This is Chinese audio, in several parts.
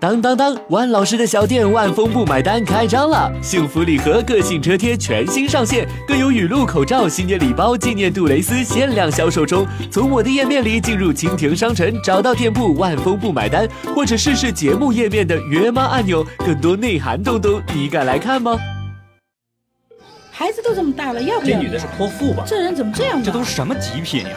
当当当！万老师的小店万丰不买单开张了，幸福礼盒、个性车贴全新上线，更有雨露、口罩、新年礼包、纪念杜蕾斯限量销售中。从我的页面里进入蜻蜓商城，找到店铺万丰不买单，或者试试节目页面的约吗按钮，更多内涵东东，你敢来看吗？孩子都这么大了，要不要？这女的是泼妇吧？这人怎么这样？这都是什么极品呀？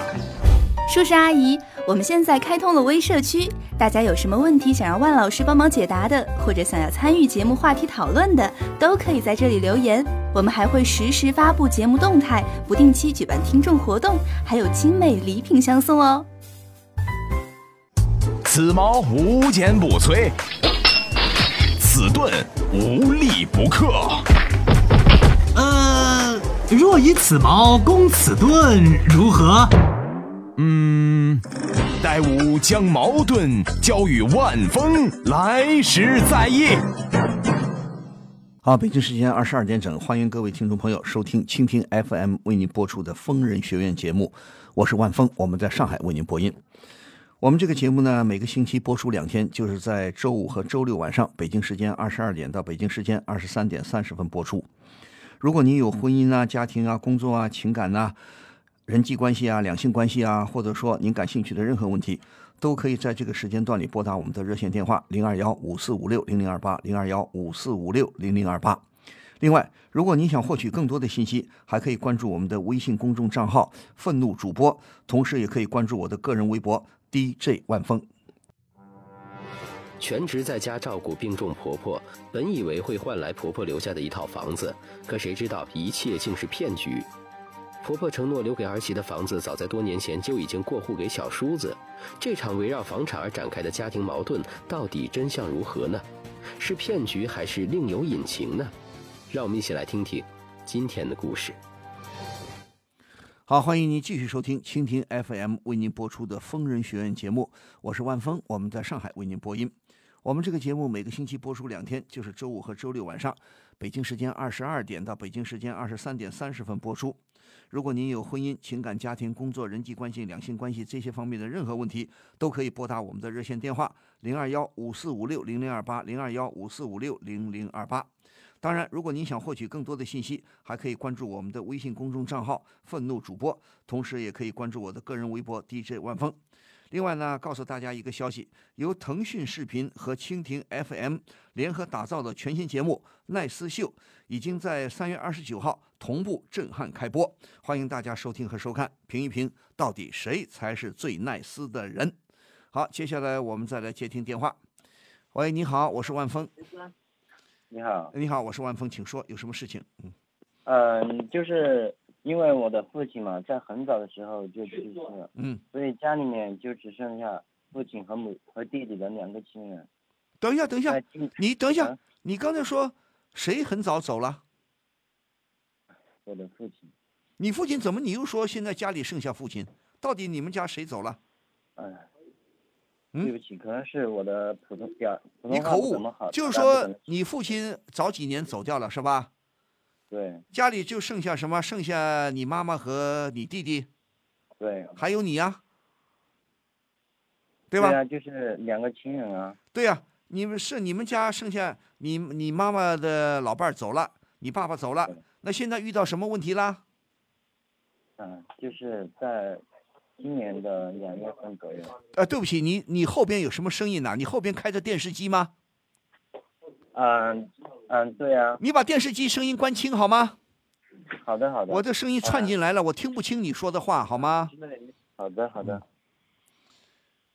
叔叔阿姨，我们现在开通了微社区，大家有什么问题想让万老师帮忙解答的，或者想要参与节目话题讨论的，都可以在这里留言。我们还会实时发布节目动态，不定期举办听众活动，还有精美礼品相送哦。此矛无坚不摧，此盾无力不克。呃，若以此矛攻此盾，如何？嗯，待吾将矛盾交与万峰，来时再议。好，北京时间二十二点整，欢迎各位听众朋友收听蜻蜓 FM 为您播出的疯人学院节目，我是万峰，我们在上海为您播音。我们这个节目呢，每个星期播出两天，就是在周五和周六晚上，北京时间二十二点到北京时间二十三点三十分播出。如果您有婚姻啊、家庭啊、工作啊、情感呐、人际关系啊、两性关系啊，或者说您感兴趣的任何问题，都可以在这个时间段里拨打我们的热线电话零二幺五四五六零零二八零二幺五四五六零零二八。另外，如果您想获取更多的信息，还可以关注我们的微信公众账号“愤怒主播”，同时也可以关注我的个人微博 DJ 万峰。全职在家照顾病重婆婆，本以为会换来婆婆留下的一套房子，可谁知道一切竟是骗局。婆婆承诺留给儿媳的房子，早在多年前就已经过户给小叔子。这场围绕房产而展开的家庭矛盾，到底真相如何呢？是骗局还是另有隐情呢？让我们一起来听听今天的故事。好，欢迎您继续收听蜻蜓 FM 为您播出的《疯人学院》节目，我是万峰，我们在上海为您播音。我们这个节目每个星期播出两天，就是周五和周六晚上，北京时间二十二点到北京时间二十三点三十分播出。如果您有婚姻、情感、家庭、工作、人际关系、两性关系这些方面的任何问题，都可以拨打我们的热线电话零二幺五四五六零零二八零二幺五四五六零零二八。当然，如果您想获取更多的信息，还可以关注我们的微信公众账号“愤怒主播”，同时也可以关注我的个人微博 DJ 万峰。另外呢，告诉大家一个消息：由腾讯视频和蜻蜓 FM 联合打造的全新节目《奈斯秀》已经在三月二十九号同步震撼开播，欢迎大家收听和收看，评一评到底谁才是最奈斯的人。好，接下来我们再来接听电话。喂，你好，我是万峰。你好，你好，我是万峰，请说，有什么事情？嗯，嗯，就是因为我的父亲嘛，在很早的时候就去世了，嗯，所以家里面就只剩下父亲和母和弟弟的两个亲人。等一下，等一下，你等一下啊，你刚才说谁很早走了？我的父亲，你父亲怎么？你又说现在家里剩下父亲？到底你们家谁走了？嗯，嗯对不起，可能是我的普通表普通话你口误不怎么好，，就是说你父亲早几年走掉了是吧？对家里就剩下什么？剩下你妈妈和你弟弟，对还有你呀、对吧？对啊，就是两个亲人啊，对呀、你们是你们家剩下你你妈妈的老伴儿走了，你爸爸走了，那现在遇到什么问题啦？嗯，就是在今年的两月份左右，呃，对不起，你你后边有什么声音呢？你后边开着电视机吗？嗯嗯，对啊，你把电视机声音关轻好吗？好的好的，我的声音串进来了，我听不清你说的话，好吗？好的好的，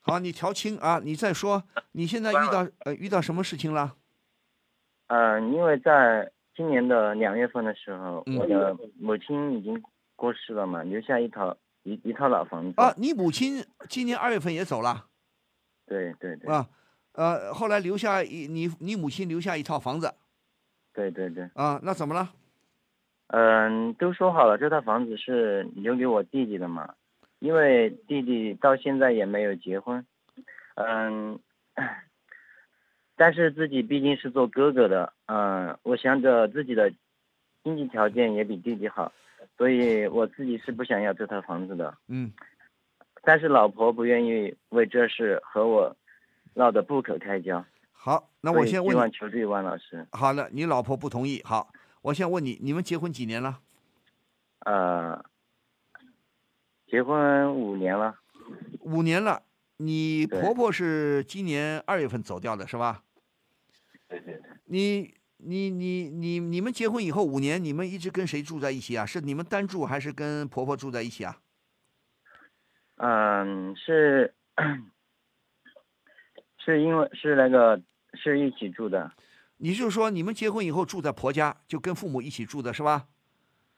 好，你调轻啊，你再说，你现在遇到呃遇到什么事情了？嗯，因为在今年的两月份的时候，嗯我的母亲已经过世了嘛，留下一套一一套老房子。啊，你母亲今年二月份也走了对对对，啊，呃，后来留下一你你母亲留下一套房子对对对，啊，那怎么了？嗯，都说好了，这套房子是留给我弟弟的嘛，因为弟弟到现在也没有结婚，嗯，但是自己毕竟是做哥哥的，嗯，我想着自己的经济条件也比弟弟好，所以我自己是不想要这套房子的。嗯但是老婆不愿意为这事和我闹得不可开交。好，那我先问希望求助于万老师。好了，你老婆不同意，好，我先问你，你们结婚几年了？呃，结婚五年了，五年了。你婆婆是今年二月份走掉的，是吧？对对对。你你你你你们结婚以后五年，你们一直跟谁住在一起啊？是你们单住还是跟婆婆住在一起啊？嗯，是，是因为是那个是一起住的，你就说你们结婚以后住在婆家，就跟父母一起住的是吧？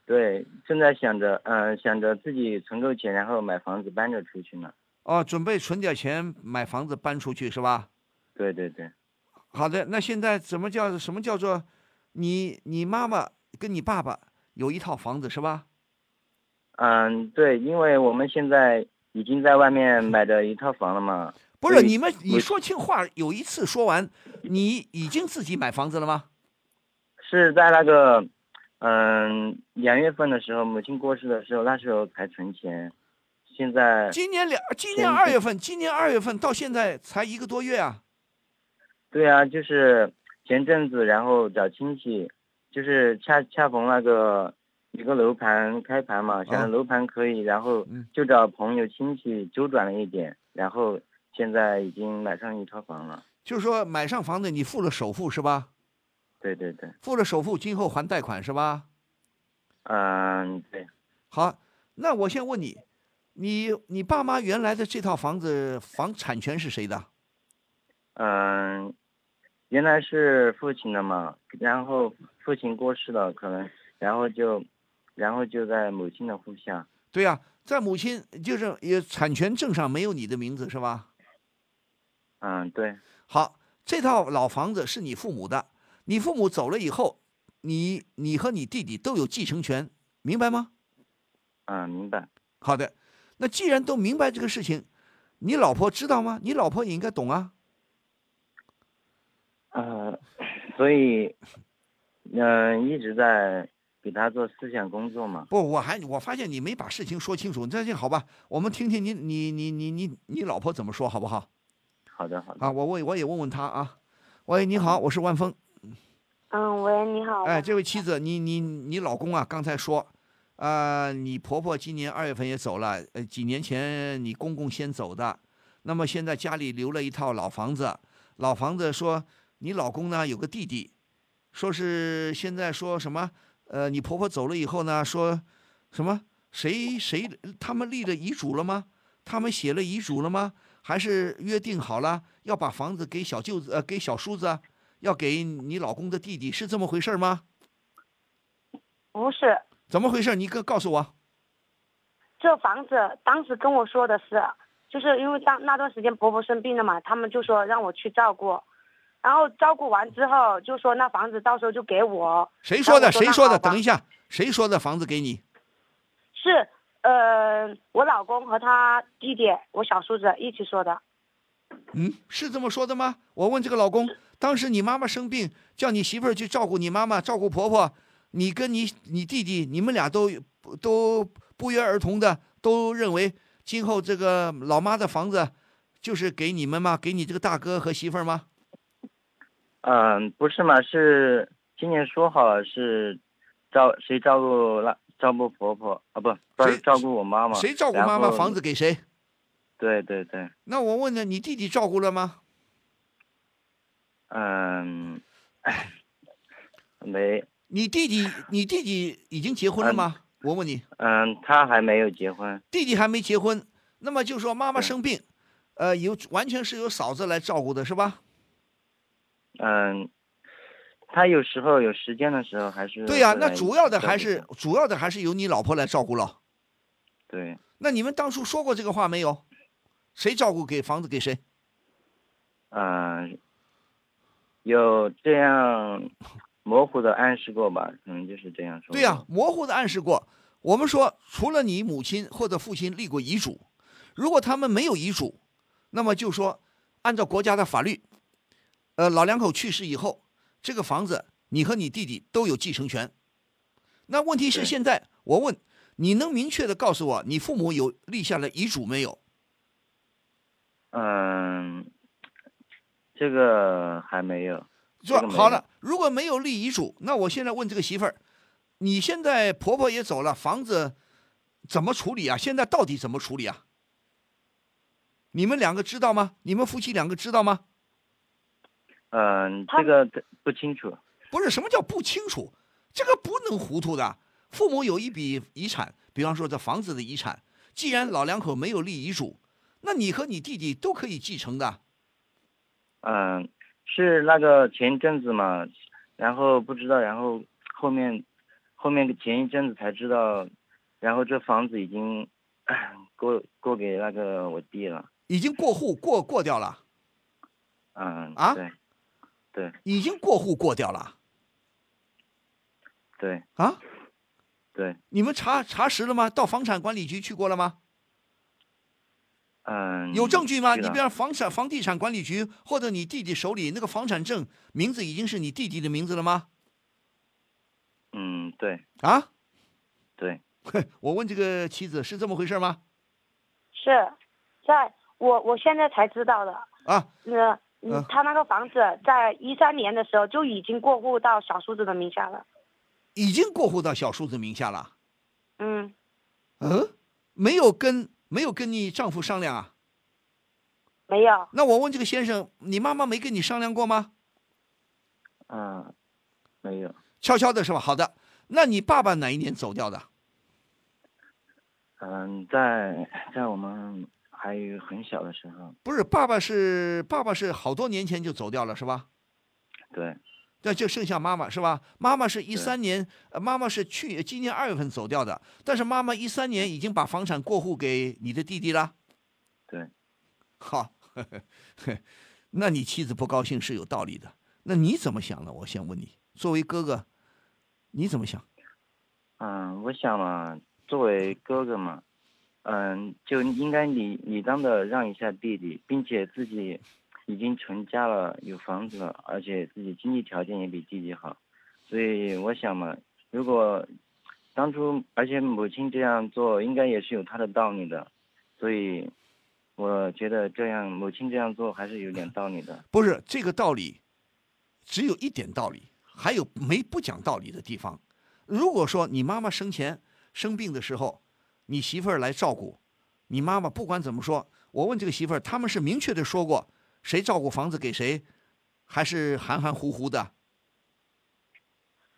对，正在想着，嗯、想着自己存够钱，然后买房子搬着出去呢。哦，准备存点钱买房子搬出去是吧？对对对，好的，那现在怎么叫什么叫做你你妈妈跟你爸爸有一套房子是吧？嗯，对，因为我们现在已经在外面买的一套房了嘛。不是你们，你说清话，有一次说完，你已经自己买房子了吗？是在那个，嗯，两月份的时候，母亲过世的时候，那时候才存钱。现在今年两，今年二月份，今年二月份到现在才一个多月啊。对啊，就是前阵子，然后找亲戚，就是恰恰逢那个一个楼盘开盘嘛，想着楼盘可以，然后嗯就找朋友亲戚周转了一点，然后现在已经买上一套房了。就是说买上房子，你付了首付是吧？对对对，付了首付，今后还贷款是吧？嗯，对，好，那我先问你，你你爸妈原来的这套房子房产权是谁的？嗯，原来是父亲的嘛，然后父亲过世了，可能，然后就，然后就在母亲的户下。对呀、在母亲就是也产权证上没有你的名字是吧？嗯，对，好，这套老房子是你父母的，你父母走了以后，你你和你弟弟都有继承权，明白吗？嗯，明白。好的，那既然都明白这个事情，你老婆知道吗？你老婆也应该懂啊。呃，所以，嗯、一直在给他做思想工作嘛。不，我还我发现你没把事情说清楚，那这好吧，我们听听你你你你你你老婆怎么说，好不好？好的，好的。啊，我问我也问问他啊。喂，你好，我是万峰。嗯，喂，你好。哎，这位妻子，你你你老公啊，刚才说，啊、你婆婆今年二月份也走了，呃，几年前你公公先走的，那么现在家里留了一套老房子，老房子说你老公呢有个弟弟，说是现在说什么，呃，你婆婆走了以后呢，说什么谁谁他们立了遗嘱了吗？他们写了遗嘱了吗？还是约定好了要把房子给小舅子呃给小叔子啊？要给你老公的弟弟，是这么回事吗？不是，怎么回事？你告告诉我。这房子当时跟我说的是，就是因为当那段时间婆婆生病了嘛，他们就说让我去照顾，然后照顾完之后就说那房子到时候就给我。谁说的？谁说的？等一下，谁说的房子给你？是呃，我老公和他弟弟，我小叔子一起说的。嗯，是这么说的吗？我问这个老公，当时你妈妈生病，叫你媳妇儿去照顾你妈妈，照顾婆婆，你跟你你弟弟，你们俩都都不约而同的都认为，今后这个老妈的房子就是给你们吗？给你这个大哥和媳妇儿吗？嗯，不是嘛，是今年说好了是照谁照顾那照顾婆婆啊，不谁照顾我妈妈。谁照顾妈妈？房子？给谁？对对对，那我问呢，你弟弟照顾了吗？嗯，没，你弟弟，你弟弟已经结婚了吗？我问你，嗯，他还没有结婚。弟弟还没结婚，那么就说妈妈生病，呃，由完全是由嫂子来照顾的，是吧？嗯，他有时候有时间的时候还是对呀、那主要的还是主要的还是由你老婆来照顾了。对，那你们当初说过这个话没有？谁照顾给房子给谁？嗯，有这样模糊的暗示过吧？可能就是这样说。对呀、模糊的暗示过。我们说，除了你母亲或者父亲立过遗嘱，如果他们没有遗嘱，那么就说按照国家的法律，呃，老两口去世以后，这个房子你和你弟弟都有继承权。那问题是现在我问你能明确的告诉我，你父母有立下了遗嘱没有？嗯，这个还没有。说这个好了，如果没有立遗嘱，那我现在问这个媳妇儿，你现在婆婆也走了，房子怎么处理啊？现在到底怎么处理啊？你们两个知道吗？你们夫妻两个知道吗？嗯、他这个不清楚。不是什么叫不清楚，这个不能糊涂的。父母有一笔遗产，比方说这房子的遗产，既然老两口没有立遗嘱，那你和你弟弟都可以继承的。嗯，是那个前一阵子嘛，然后不知道，然后后面后面前一阵子才知道，然后这房子已经过过给那个我弟了。已经过户过过掉了，嗯，啊对，对已经过户过掉了对啊！对，你们查查实了吗？到房产管理局去过了吗？嗯，有证据吗？你比方房产房地产管理局或者你弟弟手里那个房产证名字已经是你弟弟的名字了吗？嗯，对啊？对，我问这个妻子是这么回事吗？是在我我现在才知道的。啊，呃，嗯嗯，他那个房子在一三年的时候就已经过户到小叔子的名下了。已经过户到小叔子名下了。嗯，嗯，没有跟没有跟你丈夫商量啊？没有，那我问这个先生，你妈妈没跟你商量过吗？嗯，没有，悄悄的是吧？好的，那你爸爸哪一年走掉的？嗯，在在我们还有很小的时候，不是，爸爸是爸爸是好多年前就走掉了是吧？对，那就剩下妈妈是吧？妈妈是一三年，呃妈妈是去今年二月份走掉的，但是妈妈一三年已经把房产过户给你的弟弟了。对，好，呵呵呵那你妻子不高兴是有道理的。那你怎么想呢？我先问你，作为哥哥，你怎么想？嗯，我想嘛，作为哥哥嘛，嗯，就应该理理当的让一下弟弟，并且自己已经成家了，有房子了，而且自己经济条件也比弟弟好，所以我想嘛，如果当初而且母亲这样做，应该也是有她的道理的，所以我觉得这样母亲这样做还是有点道理的。不是这个道理，只有一点道理，还有没不讲道理的地方。如果说你妈妈生前生病的时候，你媳妇儿来照顾，你妈妈不管怎么说，我问这个媳妇儿，他们是明确的说过谁照顾房子给谁，还是含含糊糊的？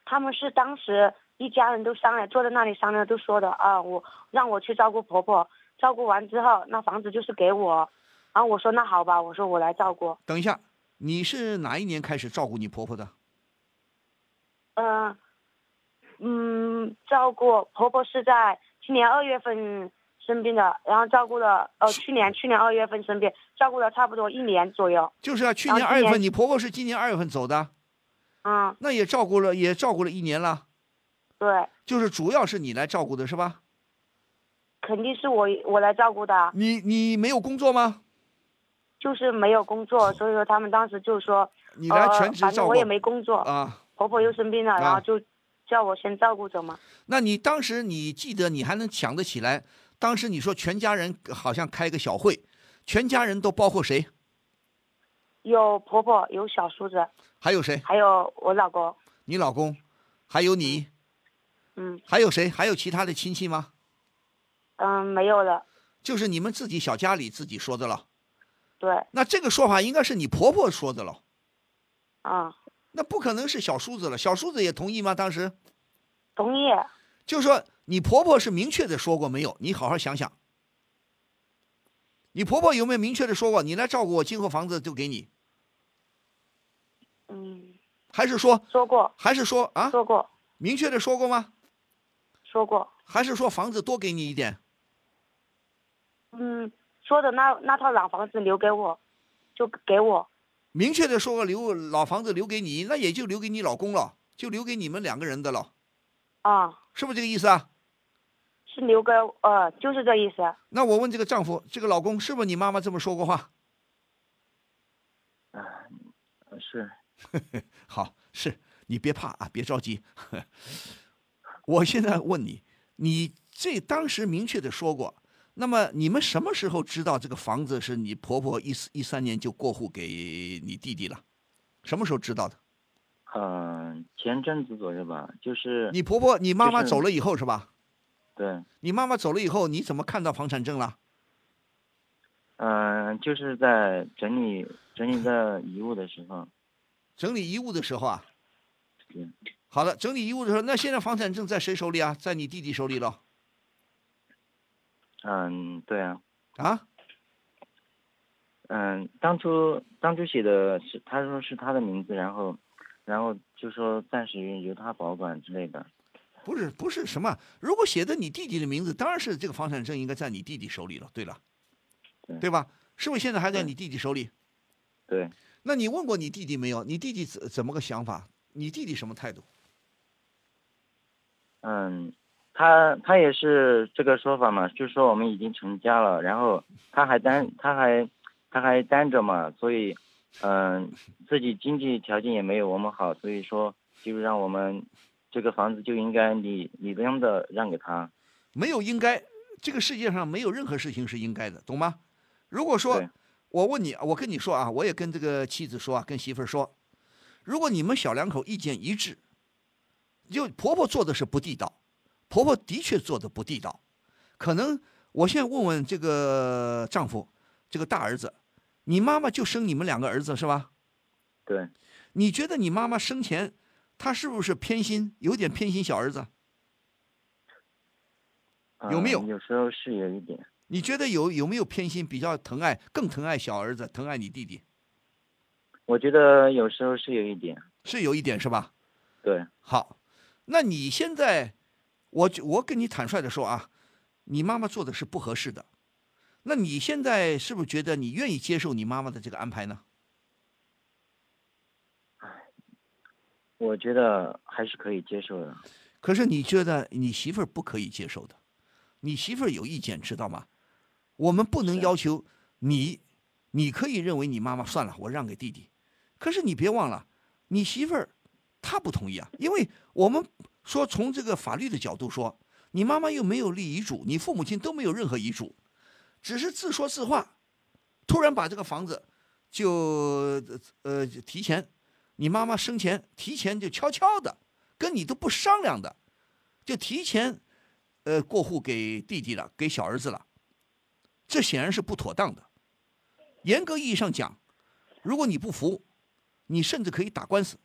他们是当时一家人都商量，坐在那里商量，都说的啊，我让我去照顾婆婆，照顾完之后，那房子就是给我。然后我说那好吧，我说我来照顾。等一下，你是哪一年开始照顾你婆婆的？嗯、嗯，照顾婆婆是在今年二月份生病的，然后照顾了呃去年去年二月份生病，照顾了差不多一年左右。就是啊，去年年二月份，你婆婆是今年二月份走的，嗯，那也照顾了，也照顾了一年了，对，就是主要是你来照顾的是吧？肯定是我我来照顾的，你你没有工作吗？就是没有工作，所以说他们当时就说，你来呃全职照顾我也没工作，啊？婆婆又生病了，然啊后就叫我先照顾着嘛。那你当时你记得你还能想得起来？当时你说全家人好像开个小会，全家人都包括谁？有婆婆，有小叔子，还有谁？还有我老公。你老公，还有你，嗯还有谁？还有其他的亲戚吗？嗯，没有了。就是你们自己小家里自己说的了。对，那这个说法应该是你婆婆说的了，啊、那不可能是小叔子了。小叔子也同意吗？当时同意。就是说你婆婆是明确的说过没有？你好好想想，你婆婆有没有明确的说过你来照顾我，今后房子就给你？嗯，还是说说过，还是说啊？说过，明确的说过吗？说过。还是说房子多给你一点？嗯，说的那那套老房子留给我，就给我。明确的说过留老房子留给你，那也就留给你老公了，就留给你们两个人的了，啊、是不是这个意思啊？是留给呃，就是这意思。那我问这个丈夫，这个老公是不是你妈妈这么说过话？啊，是，好，是你别怕啊，别着急。我现在问你，你这当时明确的说过，那么你们什么时候知道这个房子是你婆婆一四一三年就过户给你弟弟了？什么时候知道的？嗯、前阵子左右吧，就是你婆婆、你妈妈走了以后是吧？对，你妈妈走了以后，你怎么看到房产证了？嗯、就是在整理整理的遗物的时候，整理遗物的时候啊。对，好的，整理遗物的时候，那现在房产证在谁手里啊？在你弟弟手里了嗯，对啊，啊？嗯，当初当初写的是他说是他的名字，然后然后就说暂时由他保管之类的，不是，不是什么？如果写的你弟弟的名字，当然是这个房产证应该在你弟弟手里了。对了，对对吧？是不是现在还在你弟弟手里？对，那你问过你弟弟没有？你弟弟怎怎么个想法？你弟弟什么态度？嗯，他他也是这个说法嘛，就是说我们已经成家了，然后他还单他还他还单着嘛，所以嗯、自己经济条件也没有我们好，所以说就让我们这个房子就应该理理当的让给他。没有应该，这个世界上没有任何事情是应该的，懂吗？如果说我问你，我跟你说啊，我也跟这个妻子说啊，跟媳妇儿说，如果你们小两口意见一致，就婆婆做的是不地道，婆婆的确做的不地道，可能我现在问问这个丈夫，这个大儿子，你妈妈就生你们两个儿子是吧？对，你觉得你妈妈生前，她是不是偏心，有点偏心小儿子？有没有嗯有时候是有一点，你觉得有有没有偏心，比较疼爱，更疼爱小儿子，疼爱你弟弟？我觉得有时候是有一点。是有一点是吧？对，好，那你现在，我就我跟你坦率的说啊，你妈妈做的是不合适的，那你现在是不是觉得你愿意接受你妈妈的这个安排呢？我觉得还是可以接受的。可是你觉得你媳妇儿不可以接受的，你媳妇儿有意见，知道吗？我们不能要求你，你可以认为你妈妈算了，我让给弟弟。可是你别忘了，你媳妇儿他不同意啊，因为我们说从这个法律的角度说，你妈妈又没有立遗嘱，你父母亲都没有任何遗嘱，只是自说自话，突然把这个房子就呃提前，你妈妈生前提前就悄悄的跟你都不商量的，就提前呃过户给弟弟了，给小儿子了，这显然是不妥当的。严格意义上讲，如果你不服，你甚至可以打官司。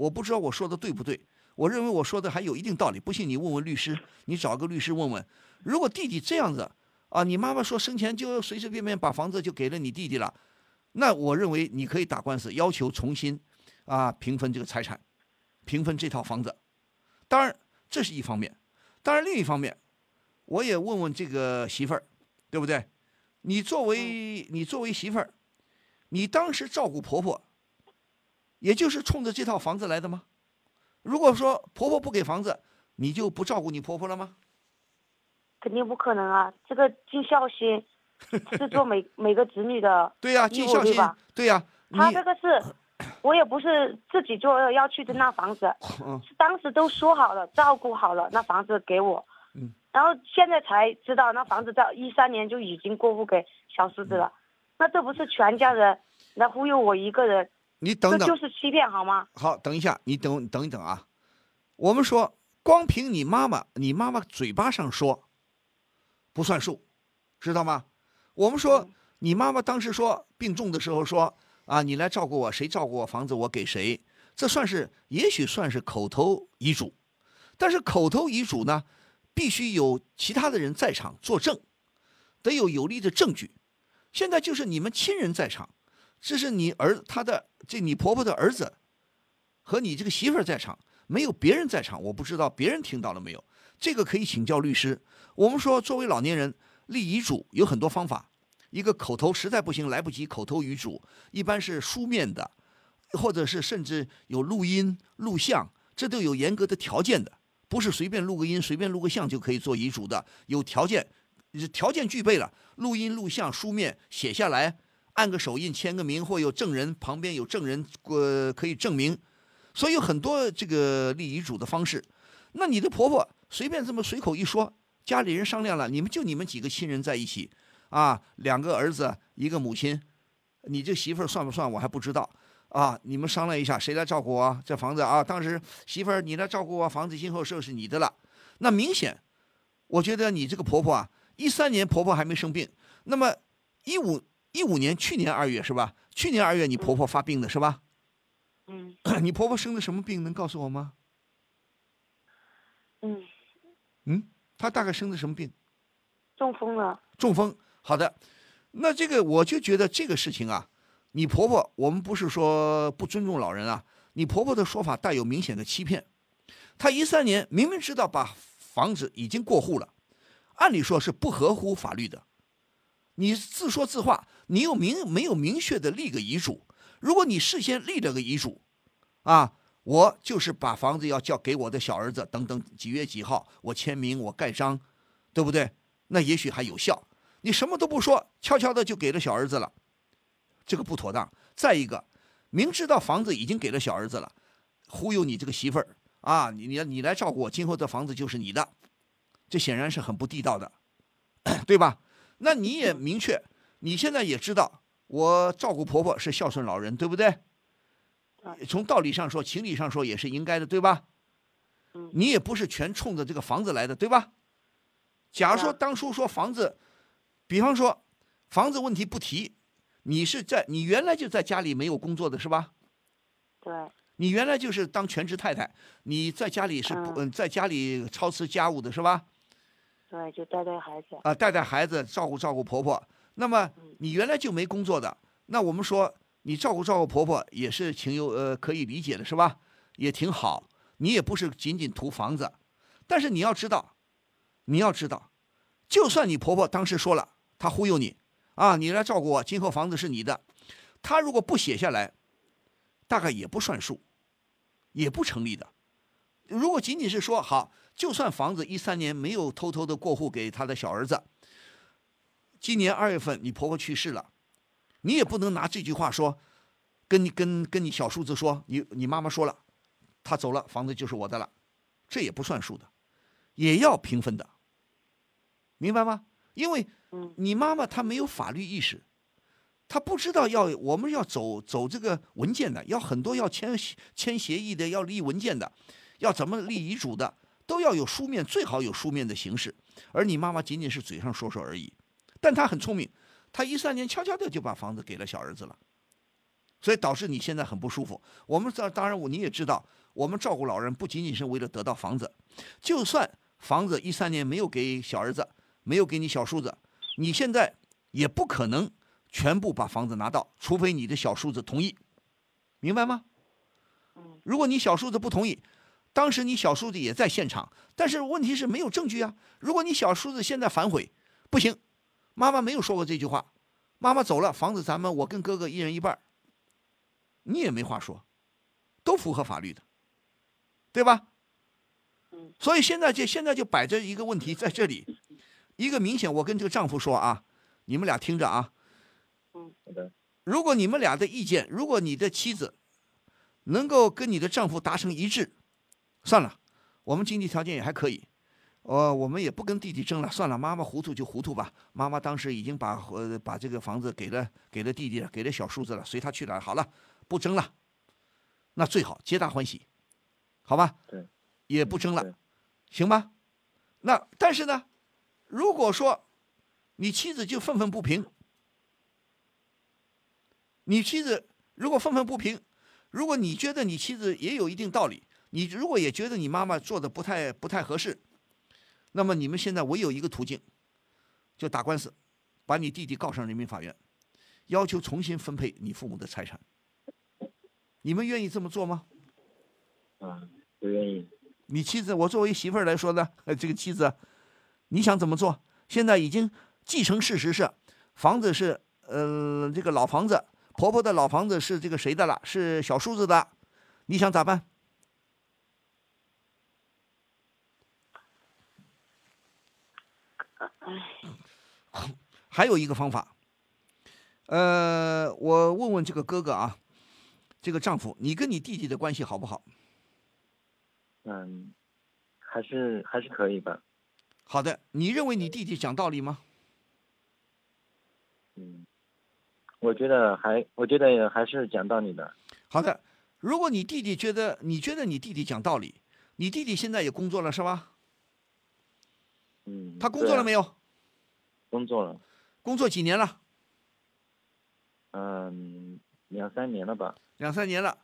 我不知道我说的对不对，我认为我说的还有一定道理。不信你问问律师，你找个律师问问。如果弟弟这样子啊，你妈妈说生前就随随便便把房子就给了你弟弟了，那我认为你可以打官司，要求重新啊平分这个财产，平分这套房子。当然这是一方面，当然另一方面，我也问问这个媳妇儿，对不对？你作为你作为媳妇儿，你当时照顾婆婆，也就是冲着这套房子来的吗？如果说婆婆不给房子，你就不照顾你婆婆了吗？肯定不可能啊！这个尽孝心 是做每每个子女的对呀、义尽孝心吧？，对呀、你他这个是，我也不是自己做要去的那房子，嗯是当时都说好了，照顾好了，那房子给我。嗯。然后现在才知道，那房子在一三年就已经过户给小叔子了，那这不是全家人来忽悠我一个人，你等等，这就是欺骗好吗？好，等一下，你等等一等啊。我们说，光凭你妈妈，你妈妈嘴巴上说不算数，知道吗？我们说，你妈妈当时说病重的时候说啊，你来照顾我，谁照顾我房子我给谁，这算是也许算是口头遗嘱，但是口头遗嘱呢，必须有其他的人在场作证，得有有力的证据。现在就是你们亲人在场，这是你儿他的这你婆婆的儿子和你这个媳妇儿在场，没有别人在场，我不知道别人听到了没有。这个可以请教律师。我们说，作为老年人立遗嘱有很多方法，一个口头实在不行来不及，口头遗嘱一般是书面的，或者是甚至有录音、录像，这都有严格的条件的，不是随便录个音、随便录个像就可以做遗嘱的，有条件，条件具备了，录音、录像、书面写下来，按个手印、签个名，或有证人旁边有证人，呃，可以证明。所以有很多这个立遗嘱的方式。那你的婆婆随便这么随口一说，家里人商量了，你们就你们几个亲人在一起，啊，两个儿子一个母亲，你这媳妇儿算不算我还不知道啊，你们商量一下谁来照顾我这房子啊？当时媳妇儿你来照顾我，房子今后就是你的了。那明显，我觉得你这个婆婆啊，一三年婆婆还没生病，那么一五一五年去年二月是吧？去年二月你婆婆发病的是吧？嗯 你婆婆生的什么病？能告诉我吗？嗯，嗯，她大概生的什么病？中风了。中风。好的，那这个我就觉得这个事情啊，你婆婆，我们不是说不尊重老人啊，你婆婆的说法带有明显的欺骗。她一三年明明知道把房子已经过户了，按理说是不合乎法律的。你自说自话，你又明没有明确的立个遗嘱？如果你事先立了个遗嘱，啊，我就是把房子要交给我的小儿子，等等几月几号，我签名，我盖章，对不对？那也许还有效。你什么都不说，悄悄的就给了小儿子了，这个不妥当。再一个，明知道房子已经给了小儿子了，忽悠你这个媳妇儿啊，你你你来照顾我，今后这房子就是你的，这显然是很不地道的，对吧？那你也明确，你现在也知道，我照顾婆婆是孝顺老人，对不对？从道理上说，情理上说也是应该的，对吧？你也不是全冲着这个房子来的，对吧？假如说当初说房子，比方说房子问题不提，你是在你原来就在家里没有工作的是吧？对。你原来就是当全职太太，你在家里是嗯，在家里操持家务的是吧？对，就带带孩子。啊，带带孩子，照顾照顾婆婆。那么你原来就没工作的，那我们说你照顾照顾婆婆也是情有呃可以理解的是吧？也挺好。你也不是仅仅图房子，但是你要知道，你要知道，就算你婆婆当时说了，她忽悠你，啊，你来照顾我，今后房子是你的，她如果不写下来，大概也不算数，也不成立的。如果仅仅是说好，就算房子一三年没有偷偷的过户给她的小儿子，今年二月份你婆婆去世了，你也不能拿这句话说，跟你跟跟你小叔子说，你你妈妈说了。她走了，房子就是我的了，这也不算数的，也要平分的，明白吗？因为你妈妈她没有法律意识，她不知道要我们要走走这个文件的，要很多要签签协议的，要立文件的，要怎么立遗嘱的，都要有书面，最好有书面的形式。而你妈妈仅仅是嘴上说说而已，但他很聪明，他一三年悄悄的就把房子给了小儿子了，所以导致你现在很不舒服。我们这当然我你也知道。我们照顾老人不仅仅是为了得到房子，就算房子一三年没有给小儿子，没有给你小叔子，你现在也不可能全部把房子拿到，除非你的小叔子同意，明白吗？如果你小叔子不同意，当时你小叔子也在现场，但是问题是没有证据啊。如果你小叔子现在反悔，不行，妈妈没有说过这句话，妈妈走了，房子咱们我跟哥哥一人一半，你也没话说，都符合法律的。对吧？所以现在就现在就摆着一个问题在这里，一个明显，我跟这个丈夫说啊，你们俩听着啊。嗯，好的。如果你们俩的意见，如果你的妻子能够跟你的丈夫达成一致，算了，我们经济条件也还可以，呃，我们也不跟弟弟争了，算了，妈妈糊涂就糊涂吧。妈妈当时已经把呃把这个房子给了给了弟弟了，给了小叔子了，随他去了，好了，不争了，那最好，皆大欢喜。好吧，对，也不争了，行吧？那但是呢，如果说你妻子就愤愤不平，你妻子如果愤愤不平，如果你觉得你妻子也有一定道理，你如果也觉得你妈妈做的不太不太合适，那么你们现在唯有一个途径，就打官司，把你弟弟告上人民法院，要求重新分配你父母的财产。你们愿意这么做吗？啊。不愿意。你妻子，我作为媳妇儿来说呢，这个妻子，你想怎么做？现在已经继承事实是，房子是呃这个老房子，婆婆的老房子是这个谁的了？是小叔子的，你想咋办？还有一个方法，呃，我问问这个哥哥啊，这个丈夫，你跟你弟弟的关系好不好？嗯，还是还是可以吧。好的，你认为你弟弟讲道理吗？嗯，我觉得还，我觉得还是讲道理的。好的，如果你弟弟觉得你觉得你弟弟讲道理，你弟弟现在也工作了是吧？嗯，他工作了没有？工作了。工作几年了？嗯，两三年了吧。两三年了，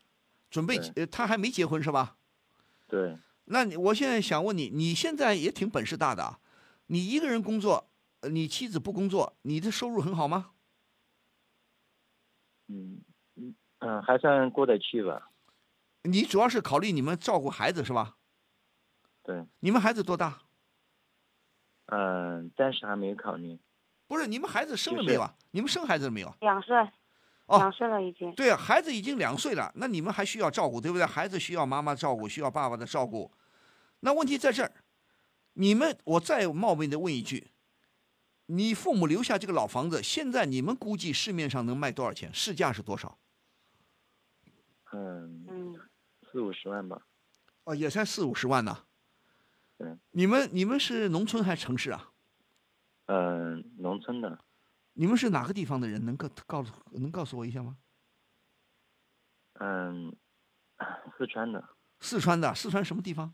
准备呃，他还没结婚是吧？对。那你我现在想问你，你现在也挺本事大的啊，你一个人工作，你妻子不工作，你的收入很好吗？嗯嗯嗯，还算过得去吧。你主要是考虑你们照顾孩子是吧？对。你们孩子多大？嗯，暂时还没有考虑。不是，你们孩子生了没有啊？你们生孩子了没有？两岁。哦，两岁了已经。对啊，孩子已经两岁了，那你们还需要照顾，对不对？孩子需要妈妈照顾，需要爸爸的照顾。那问题在这儿，你们，我再冒昧的问一句：你父母留下这个老房子，现在你们估计市面上能卖多少钱？市价是多少？嗯嗯，四五十万吧。哦，也才四五十万呢。对。你们你们是农村还是城市啊？嗯，农村的。你们是哪个地方的人？能告告诉能告诉我一下吗？嗯，四川的。四川的，四川什么地方？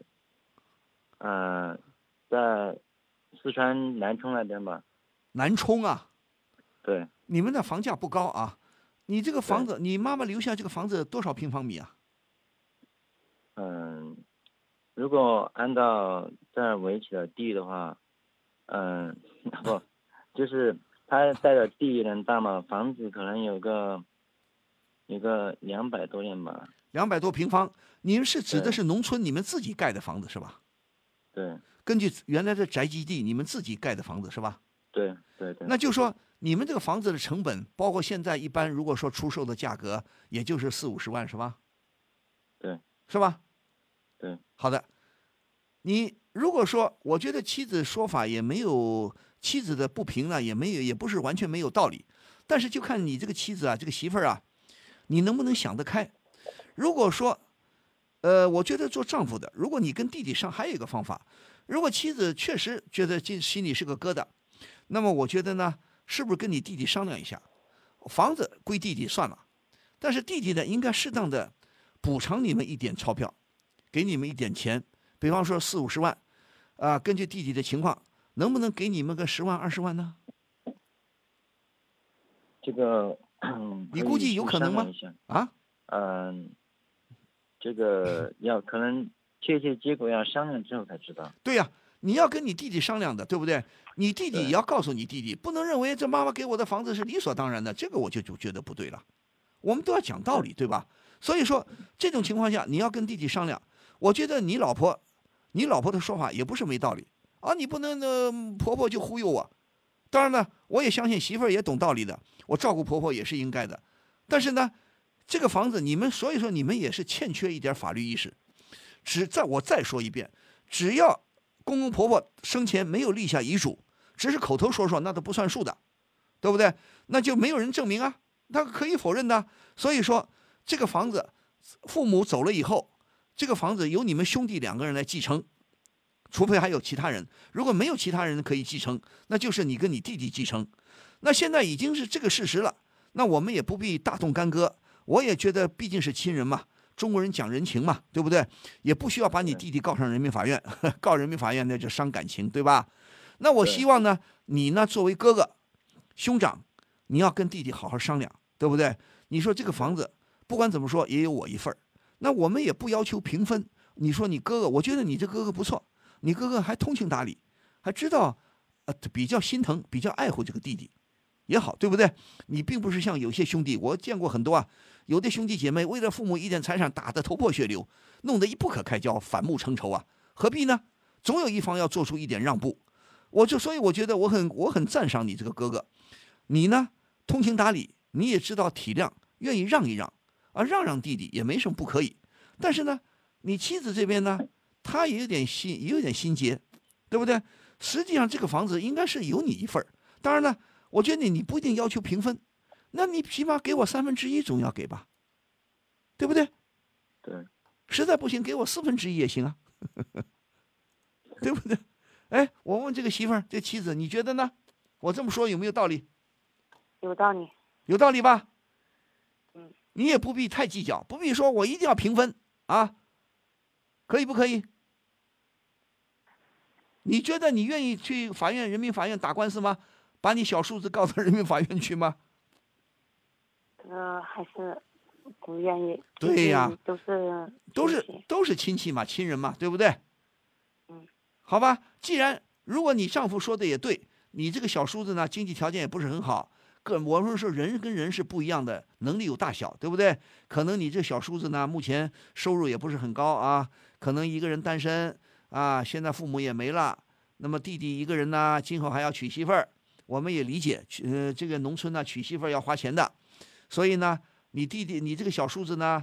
嗯，在四川南充那边吧。南充啊。对。你们的房价不高啊？你这个房子，你妈妈留下这个房子多少平方米啊？嗯，如果按照这儿围起的地的话，嗯，不，就是他带的地有点大嘛，房子可能有个有个两百多点吧。两百多平方，你们是指的是农村你们自己盖的房子是吧？对。根据原来的宅基地，你们自己盖的房子是吧？对对对。那就说你们这个房子的成本，包括现在一般如果说出售的价格，也就是四五十万是吧？对。是吧？好的。你如果说，我觉得妻子说法也没有妻子的不平呢，也没有，也不是完全没有道理。但是就看你这个妻子啊，这个媳妇儿啊，你能不能想得开？如果说，呃，我觉得做丈夫的，如果你跟弟弟上，还有一个方法。如果妻子确实觉得这心里是个疙瘩，那么我觉得呢，是不是跟你弟弟商量一下，房子归弟弟算了，但是弟弟呢，应该适当的补偿你们一点钞票，给你们一点钱，比方说四五十万，啊，根据弟弟的情况，能不能给你们个十万二十万呢？这个，你估计有可能吗？啊？嗯，这个要可能。确切结果要商量之后才知道。对呀，你要跟你弟弟商量的，对不对？你弟弟也要告诉你弟弟，不能认为这妈妈给我的房子是理所当然的，这个我就就觉得不对了。我们都要讲道理，对吧？所以说这种情况下，你要跟弟弟商量。我觉得你老婆，你老婆的说法也不是没道理啊。你不能呢，婆婆就忽悠我。当然呢，我也相信媳妇儿也懂道理的，我照顾婆婆也是应该的。但是呢，这个房子你们，所以说你们也是欠缺一点法律意识。只在我再说一遍，只要公公婆婆生前没有立下遗嘱，只是口头说说，那都不算数的，对不对？那就没有人证明啊，他可以否认的。所以说，这个房子父母走了以后，这个房子由你们兄弟两个人来继承，除非还有其他人。如果没有其他人可以继承，那就是你跟你弟弟继承。那现在已经是这个事实了，那我们也不必大动干戈。我也觉得毕竟是亲人嘛。中国人讲人情嘛，对不对？也不需要把你弟弟告上人民法院，告人民法院那就伤感情，对吧？那我希望呢，你呢作为哥哥、兄长，你要跟弟弟好好商量，对不对？你说这个房子不管怎么说也有我一份儿，那我们也不要求平分。你说你哥哥，我觉得你这哥哥不错，你哥哥还通情达理，还知道呃比较心疼、比较爱护这个弟弟。也好，对不对？你并不是像有些兄弟，我见过很多啊，有的兄弟姐妹为了父母一点财产打得头破血流，弄得一不可开交，反目成仇啊，何必呢？总有一方要做出一点让步。我就所以我觉得我很我很赞赏你这个哥哥，你呢通情达理，你也知道体谅，愿意让一让啊，让让弟弟也没什么不可以。但是呢，你妻子这边呢，她也有点心也有点心结，对不对？实际上这个房子应该是有你一份儿，当然呢。我觉得你你不一定要求平分，那你起码给我三分之一总要给吧，对不对？对，实在不行给我四分之一也行啊，对不对？哎，我问这个媳妇儿，这妻子，你觉得呢？我这么说有没有道理？有道理。有道理吧？嗯。你也不必太计较，不必说我一定要平分啊，可以不可以？你觉得你愿意去法院、人民法院打官司吗？把你小叔子告到人民法院去吗？呃，还是不愿意。对呀，都是都是都是亲戚嘛，亲人嘛，对不对？嗯。好吧，既然如果你丈夫说的也对，你这个小叔子呢，经济条件也不是很好，个我们说人跟人是不一样的，能力有大小，对不对？可能你这小叔子呢，目前收入也不是很高啊，可能一个人单身。啊，现在父母也没了，那么弟弟一个人呢，今后还要娶媳妇儿，我们也理解，呃，这个农村呢娶媳妇儿要花钱的，所以呢，你弟弟你这个小叔子呢，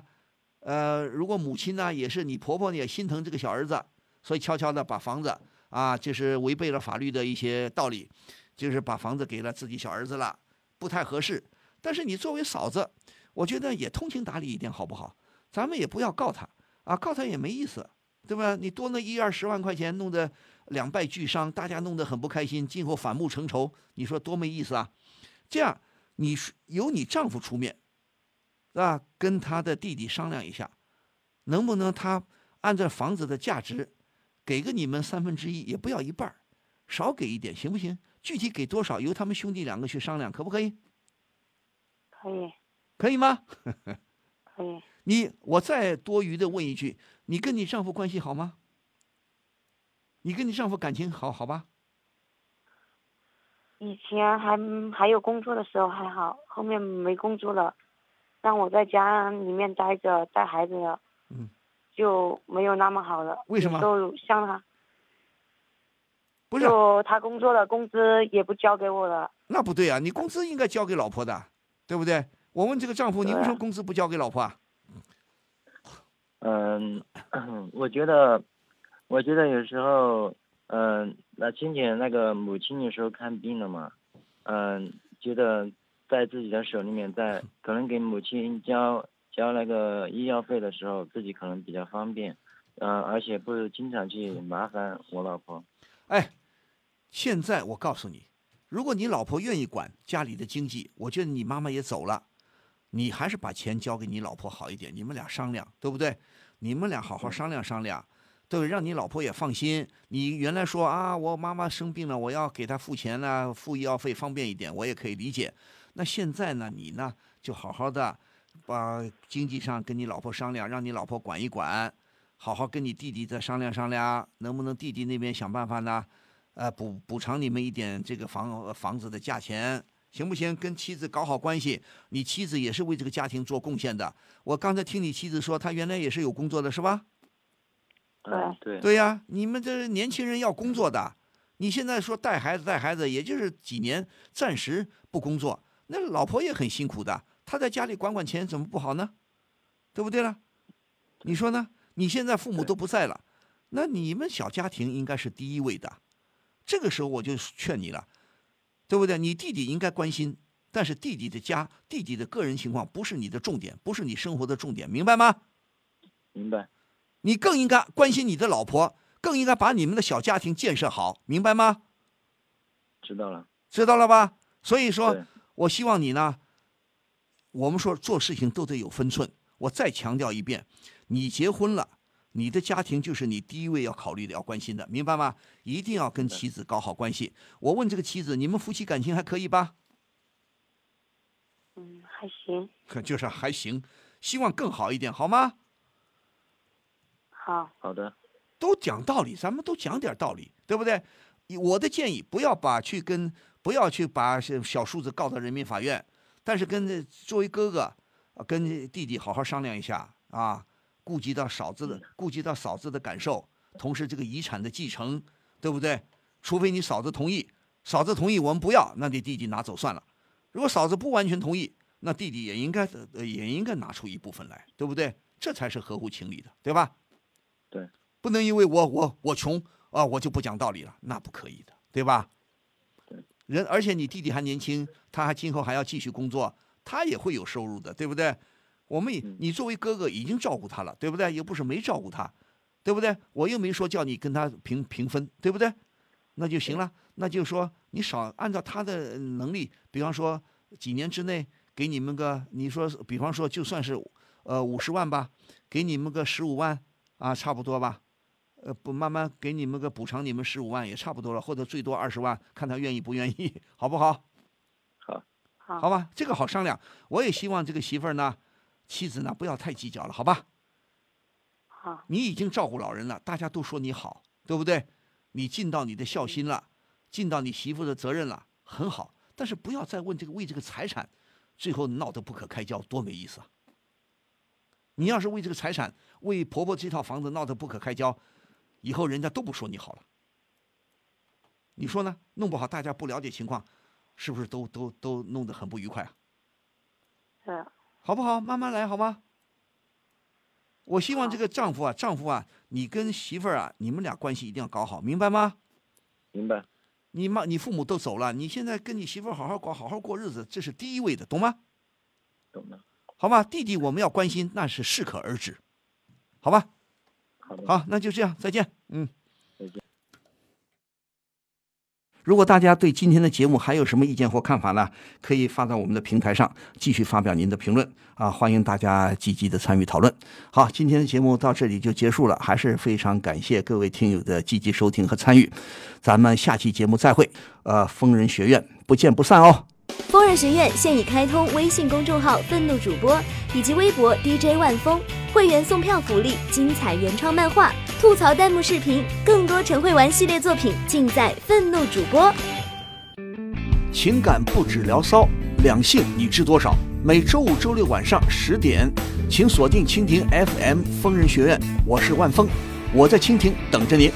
呃，如果母亲呢也是你婆婆也心疼这个小儿子，所以悄悄的把房子啊，就是违背了法律的一些道理，就是把房子给了自己小儿子了，不太合适。但是你作为嫂子，我觉得也通情达理一点好不好？咱们也不要告他啊，告他也没意思。对吧？你多那一二十万块钱，弄得两败俱伤，大家弄得很不开心，今后反目成仇，你说多没意思啊！这样，你由你丈夫出面，是吧？跟他的弟弟商量一下，能不能他按照房子的价值，给个你们三分之一，也不要一半少给一点，行不行？具体给多少，由他们兄弟两个去商量，可不可以？可以。可以吗？可以。你，我再多余的问一句。你跟你丈夫关系好吗？你跟你丈夫感情好好吧？以前还还有工作的时候还好，后面没工作了，让我在家里面待着带孩子了，嗯，就没有那么好了。为什么？都像他，不是，就他工作的工资也不交给我了。那不对啊，你工资应该交给老婆的，对不对？我问这个丈夫，你为什么工资不交给老婆啊？嗯，我觉得，我觉得有时候，嗯，那亲姐那个母亲有时候看病了嘛，嗯，觉得在自己的手里面，在可能给母亲交交那个医药费的时候，自己可能比较方便，嗯，而且不经常去麻烦我老婆。哎，现在我告诉你，如果你老婆愿意管家里的经济，我觉得你妈妈也走了。你还是把钱交给你老婆好一点，你们俩商量，对不对？你们俩好好商量商量，对，让你老婆也放心。你原来说啊，我妈妈生病了，我要给她付钱呢，付医药费方便一点，我也可以理解。那现在呢，你呢就好好的把经济上跟你老婆商量，让你老婆管一管，好好跟你弟弟再商量商量，能不能弟弟那边想办法呢？呃，补补偿你们一点这个房房子的价钱。行不行？跟妻子搞好关系，你妻子也是为这个家庭做贡献的。我刚才听你妻子说，她原来也是有工作的，是吧？对对对呀，你们这年轻人要工作的。你现在说带孩子带孩子，也就是几年暂时不工作，那老婆也很辛苦的。她在家里管管钱，怎么不好呢？对不对了？你说呢？你现在父母都不在了，那你们小家庭应该是第一位的。这个时候我就劝你了。对不对？你弟弟应该关心，但是弟弟的家、弟弟的个人情况不是你的重点，不是你生活的重点，明白吗？明白。你更应该关心你的老婆，更应该把你们的小家庭建设好，明白吗？知道了。知道了吧？所以说，我希望你呢，我们说做事情都得有分寸。我再强调一遍，你结婚了。你的家庭就是你第一位要考虑的、要关心的，明白吗？一定要跟妻子搞好关系。我问这个妻子，你们夫妻感情还可以吧？嗯，还行。可就是还行，希望更好一点，好吗？好。好的。都讲道理，咱们都讲点道理，对不对？我的建议，不要把去跟，不要去把小叔子告到人民法院，但是跟作为哥哥，跟弟弟好好商量一下啊。顾及到嫂子的，顾及到嫂子的感受，同时这个遗产的继承，对不对？除非你嫂子同意，嫂子同意我们不要，那你弟弟拿走算了。如果嫂子不完全同意，那弟弟也应该也应该拿出一部分来，对不对？这才是合乎情理的，对吧？对，不能因为我我我穷啊，我就不讲道理了，那不可以的，对吧？人而且你弟弟还年轻，他还今后还要继续工作，他也会有收入的，对不对？我们，你作为哥哥已经照顾他了，对不对？又不是没照顾他，对不对？我又没说叫你跟他平平分，对不对？那就行了。那就说你少按照他的能力，比方说几年之内给你们个，你说比方说就算是呃五十万吧，给你们个十五万啊，差不多吧。呃，不慢慢给你们个补偿，你们十五万也差不多了，或者最多二十万，看他愿意不愿意，好不好？好，好，好吧，这个好商量。我也希望这个媳妇儿呢，妻子呢不要太计较了，好吧？好，你已经照顾老人了，大家都说你好，对不对？你尽到你的孝心了，尽到你媳妇的责任了，很好。但是不要再问这个为这个财产，最后闹得不可开交，多没意思啊！你要是为这个财产，为婆婆这套房子闹得不可开交，以后人家都不说你好了。你说呢？弄不好大家不了解情况，是不是都都都弄得很不愉快啊？是，好不好？慢慢来，好吗？我希望这个丈夫啊，丈夫啊，你跟媳妇儿啊，你们俩关系一定要搞好，明白吗？明白。你妈、你父母都走了，你现在跟你媳妇儿好好过，好好过日子，这是第一位的，懂吗？懂了。好吧，弟弟我们要关心，那是适可而止，好吧？好的。好，那就这样，再见。嗯。再见。如果大家对今天的节目还有什么意见或看法呢？可以发到我们的平台上，继续发表您的评论啊！欢迎大家积极的参与讨论。好，今天的节目到这里就结束了，还是非常感谢各位听友的积极收听和参与。咱们下期节目再会。呃，疯人学院不见不散哦。疯人学院现已开通微信公众号“愤怒主播”以及微博 DJ 万峰，会员送票福利、精彩原创漫画、吐槽弹幕视频，更多陈慧玩系列作品尽在愤怒主播。情感不止聊骚，两性你知多少？每周五、周六晚上十点，请锁定蜻蜓 FM 疯人学院，我是万峰，我在蜻蜓等着您。